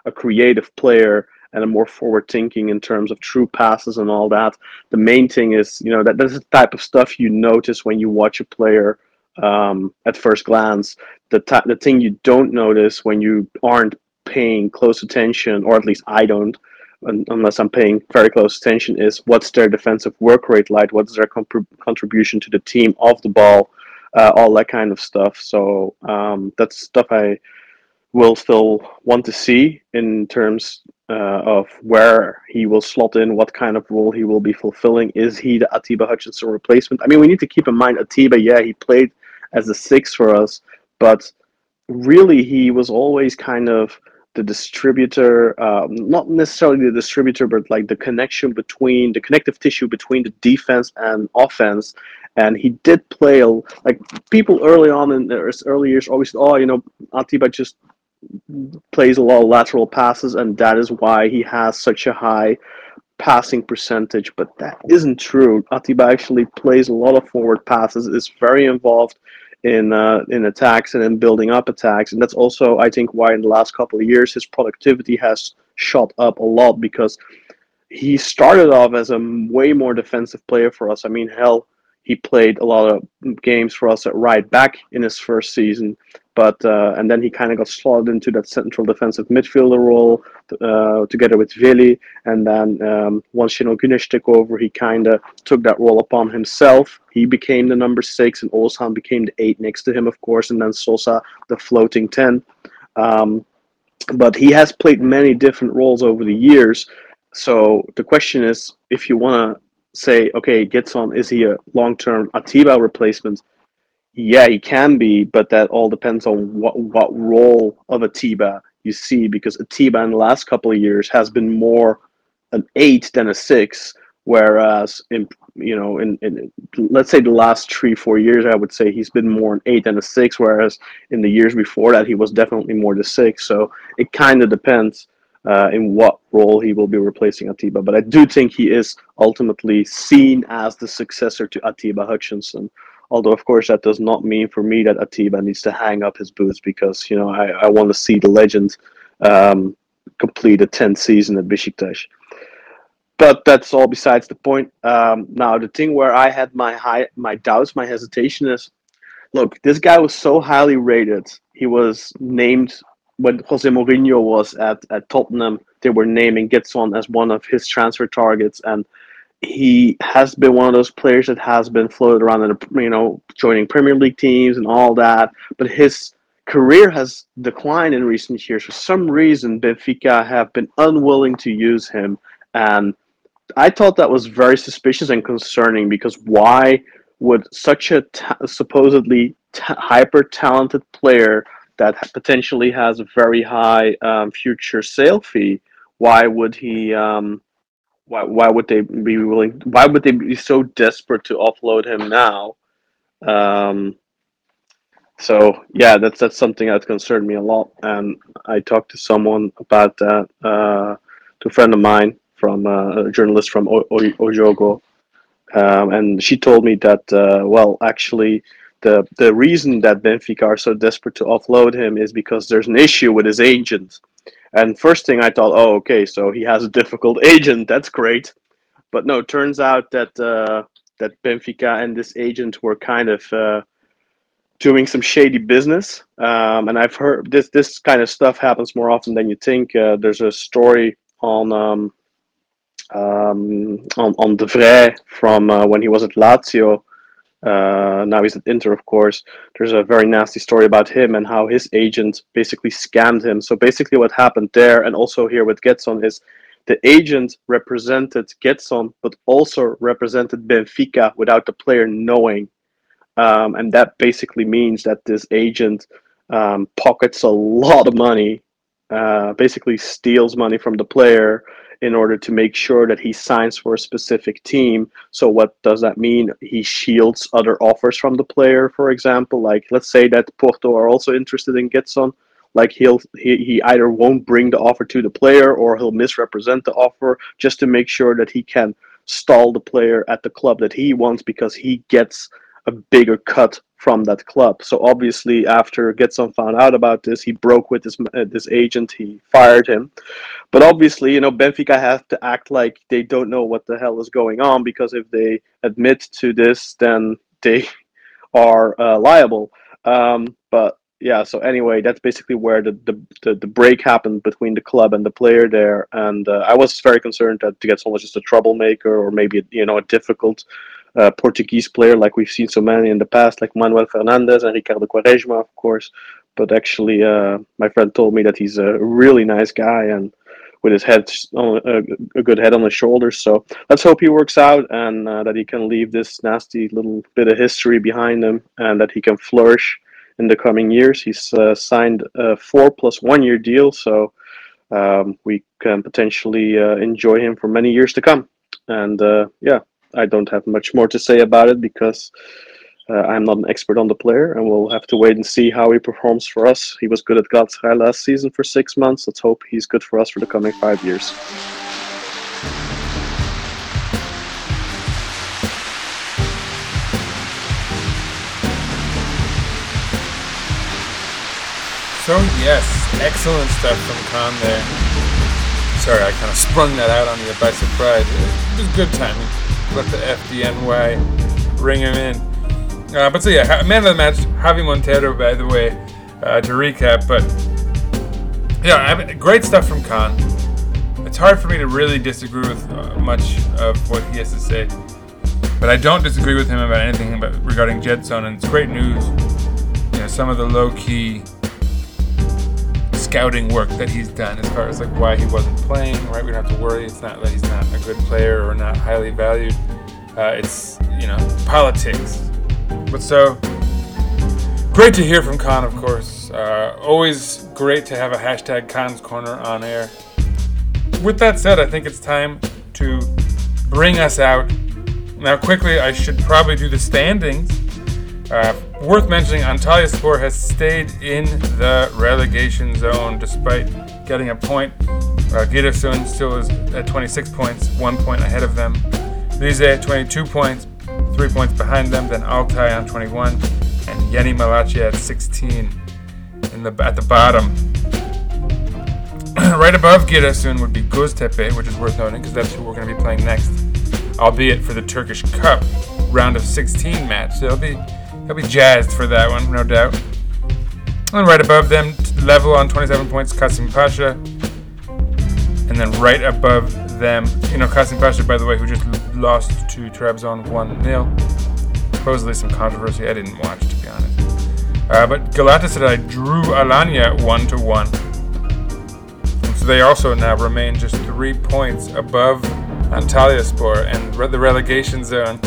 a creative player and a more forward thinking in terms of true passes and all that. The main thing is, you know, that that's the type of stuff you notice when you watch a player um, at first glance. The the thing you don't notice when you aren't paying close attention, or at least I don't, un- unless I'm paying very close attention, is what's their defensive work rate like? What's their comp- contribution to the team off the ball? Uh, all that kind of stuff. So um, that's stuff I will still want to see in terms uh, of where he will slot in, what kind of role he will be fulfilling. Is he the Atiba Hutchinson replacement? I mean, we need to keep in mind Atiba, yeah, he played as a six for us, but really he was always kind of the distributor, um, not necessarily the distributor, but like the connection between the connective tissue between the defense and offense. And he did play like people early on in their early years always said, oh, you know, Atiba just plays a lot of lateral passes, and that is why he has such a high passing percentage. But that isn't true. Atiba actually plays a lot of forward passes, is very involved in uh, in attacks and in building up attacks, and that's also I think why in the last couple of years his productivity has shot up a lot because he started off as a way more defensive player for us. I mean, hell, he played a lot of games for us at right back in his first season, but uh, and then he kind of got slotted into that central defensive midfielder role uh, together with Veli. And then um, once Şenol Güneş took over, he kind of took that role upon himself. He became the number six, and Ozan became the eight next to him, of course, and then Sosa the floating ten. Um, but he has played many different roles over the years. So the question is, if you want to say, okay, Gedson, is he a long-term Atiba replacement? Yeah, he can be, but that all depends on what what role of Atiba you see, because Atiba in the last couple of years has been more an eight than a six, whereas in you know in, in let's say the last three four years, I would say he's been more an eight than a six, whereas in the years before that he was definitely more the six. So it kind of depends uh, in what role he will be replacing Atiba. But I do think he is ultimately seen as the successor to Atiba Hutchinson. Although, of course, that does not mean for me that Atiba needs to hang up his boots because, you know, I, I want to see the legend um, complete a 10th season at Besiktas. But that's all besides the point. Um, now, the thing where I had my high, my doubts, my hesitation is, look, this guy was so highly rated. He was named when Jose Mourinho was at, at Tottenham, they were naming Gedson as one of his transfer targets, and he has been one of those players that has been floated around in, the, you know, joining Premier League teams and all that. But his career has declined in recent years. For some reason, Benfica have been unwilling to use him, and I thought that was very suspicious and concerning because why would such a supposedly hyper talented player that potentially has a very high um, future sale fee, why would he? Um, why why would they be willing? Why would they be so desperate to offload him now? Um, so yeah, that's that's something that concerned me a lot, and I talked to someone about that, uh, to a friend of mine from uh, a journalist from o- o- Ojogo, um, and she told me that uh, well, actually, the the reason that Benfica are so desperate to offload him is because there's an issue with his agent. And first thing I thought, oh, okay, so he has a difficult agent. That's great, but no, turns out that uh, that Benfica and this agent were kind of uh, doing some shady business. Um, and I've heard this this kind of stuff happens more often than you think. Uh, there's a story on um, um, on on De Vrij from uh, when he was at Lazio. Uh, now he's at Inter, of course. There's a very nasty story about him and how his agent basically scammed him. So basically, what happened there, and also here with Gedson, is the agent represented Gedson, but also represented Benfica without the player knowing. Um, and that basically means that this agent um, pockets a lot of money, uh, basically steals money from the player in order to make sure that he signs for a specific team. So, what does that mean? He shields other offers from the player, for example. Like, let's say that Porto are also interested in Gedson. Like he'll he, he either won't bring the offer to the player or he'll misrepresent the offer just to make sure that he can stall the player at the club that he wants because he gets a bigger cut from that club. So obviously, after Gedson found out about this, he broke with this uh, this agent. He fired him. But obviously, you know, Benfica have to act like they don't know what the hell is going on because if they admit to this, then they are uh, liable. Um, but yeah, so anyway, that's basically where the, the, the, the, break happened between the club and the player there. And uh, I was very concerned that to get someone just a troublemaker or maybe you know a difficult uh, Portuguese player like we've seen so many in the past, like Manuel Fernandes and Ricardo Quaresma, of course. But actually, uh, my friend told me that he's a really nice guy and with his head on a, a, good head on his shoulders. So let's hope he works out and uh, that he can leave this nasty little bit of history behind him and that he can flourish in the coming years. He's uh, signed a four plus one year deal, so um, we can potentially uh, enjoy him for many years to come. And uh, yeah, I don't have much more to say about it because uh, I'm not an expert on the player, and we'll have to wait and see how he performs for us. He was good at Galatasaray last season for six months. Let's hope he's good for us for the coming five years. So yes, excellent stuff from Kaan there. Sorry, I kind of sprung that out on you by surprise. It was good timing. Let the FDNY ring him in. Uh, but so yeah, man of the match, Javi Montero, by the way, uh, to recap. But yeah, I mean, great stuff from Kaan. It's hard for me to really disagree with uh, much of what he has to say, but I don't disagree with him about anything about regarding Gedson, and it's great news. You know, some of the low-key scouting work that he's done as far as like why he wasn't playing. Right, we don't have to worry. It's not that he's not a good player or not highly valued. Uh, it's you know politics. But so great to hear from Kaan, of course. Uh, always great to have a hashtag Kaan's Corner on air. With that said, I think it's time to bring us out. Now, quickly, I should probably do the standings. Uh, worth mentioning, Antalyaspor has stayed in the relegation zone despite getting a point. Uh, Giresun still is at 26 points, one point ahead of them. Rize at 22 points, three points behind them. Then Altay on 21, and Yeni Malatya at 16 in the at the bottom. right above Giresun would be Göztepe, which is worth noting because that's who we're going to be playing next, albeit for the Turkish Cup round of 16 match. So they'll be He'll be jazzed for that one, no doubt. And right above them, level on 27 points, Kasim Pasha. And then right above them, you know, Kasim Pasha, by the way, who just lost to Trabzon 1 0. Supposedly some controversy I didn't watch, to be honest. Uh, but Galatasaray drew Alanya 1 to 1. So they also now remain just three points above Antalyaspor and the relegation zone.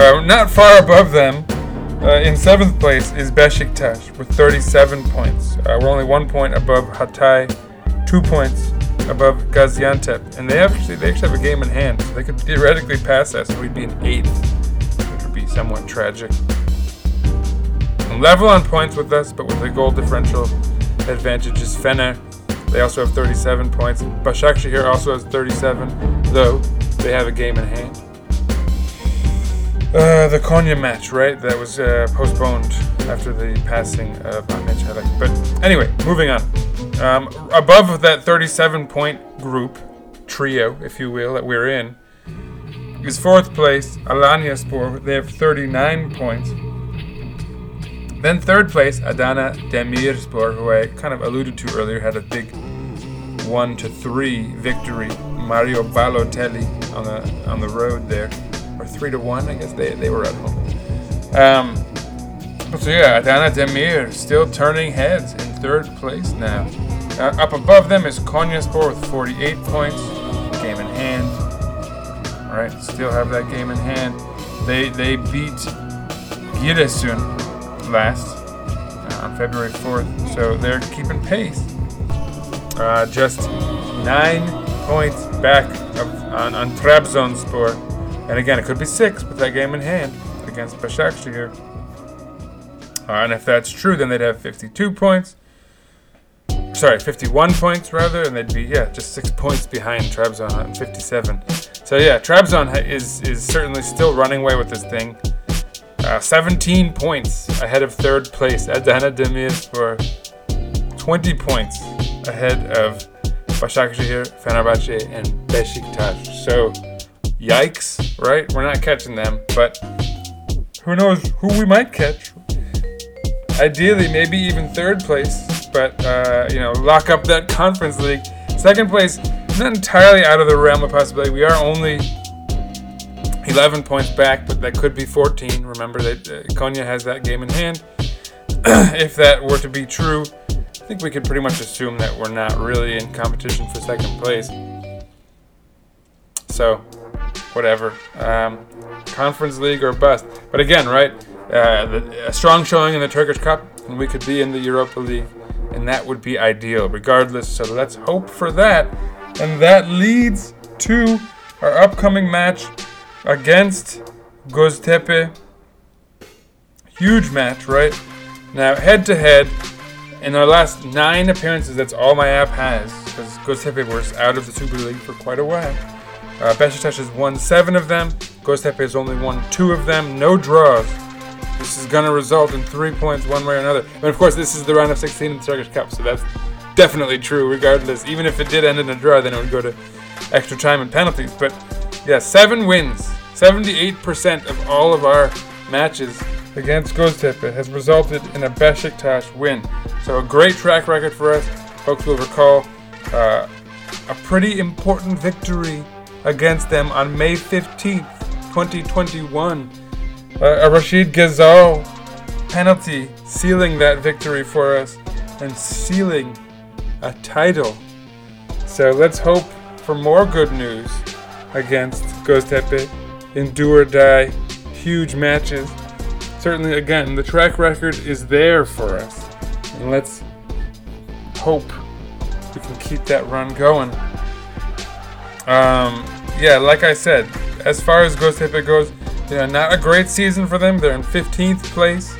Uh, not far above them, uh, in seventh place, is Besiktas with 37 points. Uh, we're only one point above Hatay, two points above Gaziantep, and they actually they actually have a game in hand. They could theoretically pass us, and we'd be in eighth, which would be somewhat tragic. Level on points with us, but with a goal differential advantage is Fener. They also have 37 points. Başakşehir also has 37, though they have a game in hand. Uh, the Konya match, right? That was uh, postponed after the passing of Çalhanoğlu. But anyway, moving on. Um, above that 37 point group, trio, if you will, that we're in, is fourth place, Alanya Spor. They have 39 points. Then third place, Adana Demirspor, who I kind of alluded to earlier, had a big one to three victory. Mario Balotelli on the on the road there, or three to one, I guess they, they were at home. Um, so yeah, Adana Demir still turning heads in third place now. Uh, up above them is Konyaspor with 48 points, game in hand. All right, still have that game in hand. They they beat Giresun last uh, on February 4th, so they're keeping pace. Uh, just nine points back of, on, on Trabzonspor. And again, it could be six with that game in hand against Başakşehir. Uh, and if that's true, then they'd have 52 points. Sorry, 51 points rather, and they'd be yeah just six points behind Trabzon at 57. So yeah, Trabzon is is certainly still running away with this thing. Uh, 17 points ahead of third place. Adana Demir for 20 points ahead of Başakşehir, Fenerbahçe, and Beşiktaş. So, yikes, right? We're not catching them, but who knows who we might catch. Ideally, maybe even third place, but uh, you know, lock up that Conference League. Second place, not entirely out of the realm of possibility. We are only 11 points back, but that could be 14. Remember that uh, Konya has that game in hand. if that were to be true, I think we could pretty much assume that we're not really in competition for second place. So, whatever. Um, Conference League or bust. But again, right? Uh, the, a strong showing in the Turkish Cup, and we could be in the Europa League, and that would be ideal, regardless. So let's hope for that. And that leads to our upcoming match against Göztepe. Huge match, right? Now, head to head, in our last nine appearances, that's all my app has, because Göztepe was out of the Super League for quite a while. Uh, Beşiktaş has won seven of them. Göztepe has only won two of them. No draws. This is going to result in three points one way or another. And of course, this is the round of 16 in the Turkish Cup, so that's definitely true regardless. Even if it did end in a draw, then it would go to extra time and penalties. But yeah, seven wins. 78% of all of our matches against Göztepe has resulted in a Beşiktaş win. So a great track record for us. Folks will recall uh, a pretty important victory against them on May 15th, 2021. Uh, a Rashid Ghazal penalty sealing that victory for us and sealing a title. So let's hope for more good news against Göztepe in do or die huge matches. Certainly, again, the track record is there for us. And let's hope we can keep that run going. Um, yeah, like I said, as far as Göztepe goes, you know, not a great season for them. They're in 15th place,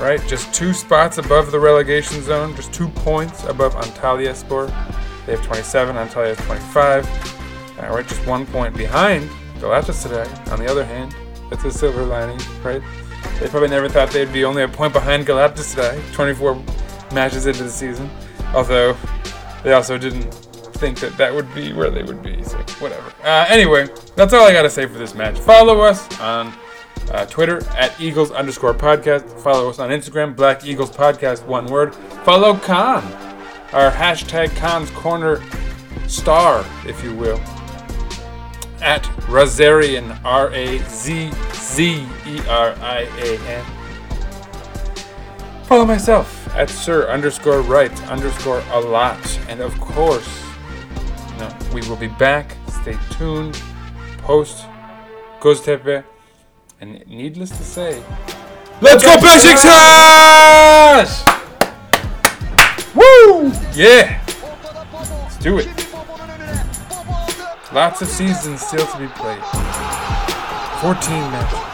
right? Just two spots above the relegation zone, just two points above Antalyaspor. They have 27, Antalya has 25. All right, just one point behind Galatasaray. On the other hand, that's a silver lining, right? They probably never thought they'd be only a point behind Galatasaray, 24 matches into the season. Although they also didn't think that that would be where they would be. So whatever. Uh, anyway, that's all I gotta say for this match. Follow us on uh, Twitter at Eagles underscore podcast. Follow us on Instagram, Black Eagles Podcast, one word. Follow Kaan, our hashtag Kaan's Corner star, if you will, at Razzerian, R A Z Z E R I A N. Follow myself at Sir underscore right underscore a lot. And of course, we will be back. Stay tuned. Post Göztepe. And needless to say, let's go Beşiktaş! Woo! Yeah! Let's do it. Lots of seasons still to be played. 14 matches.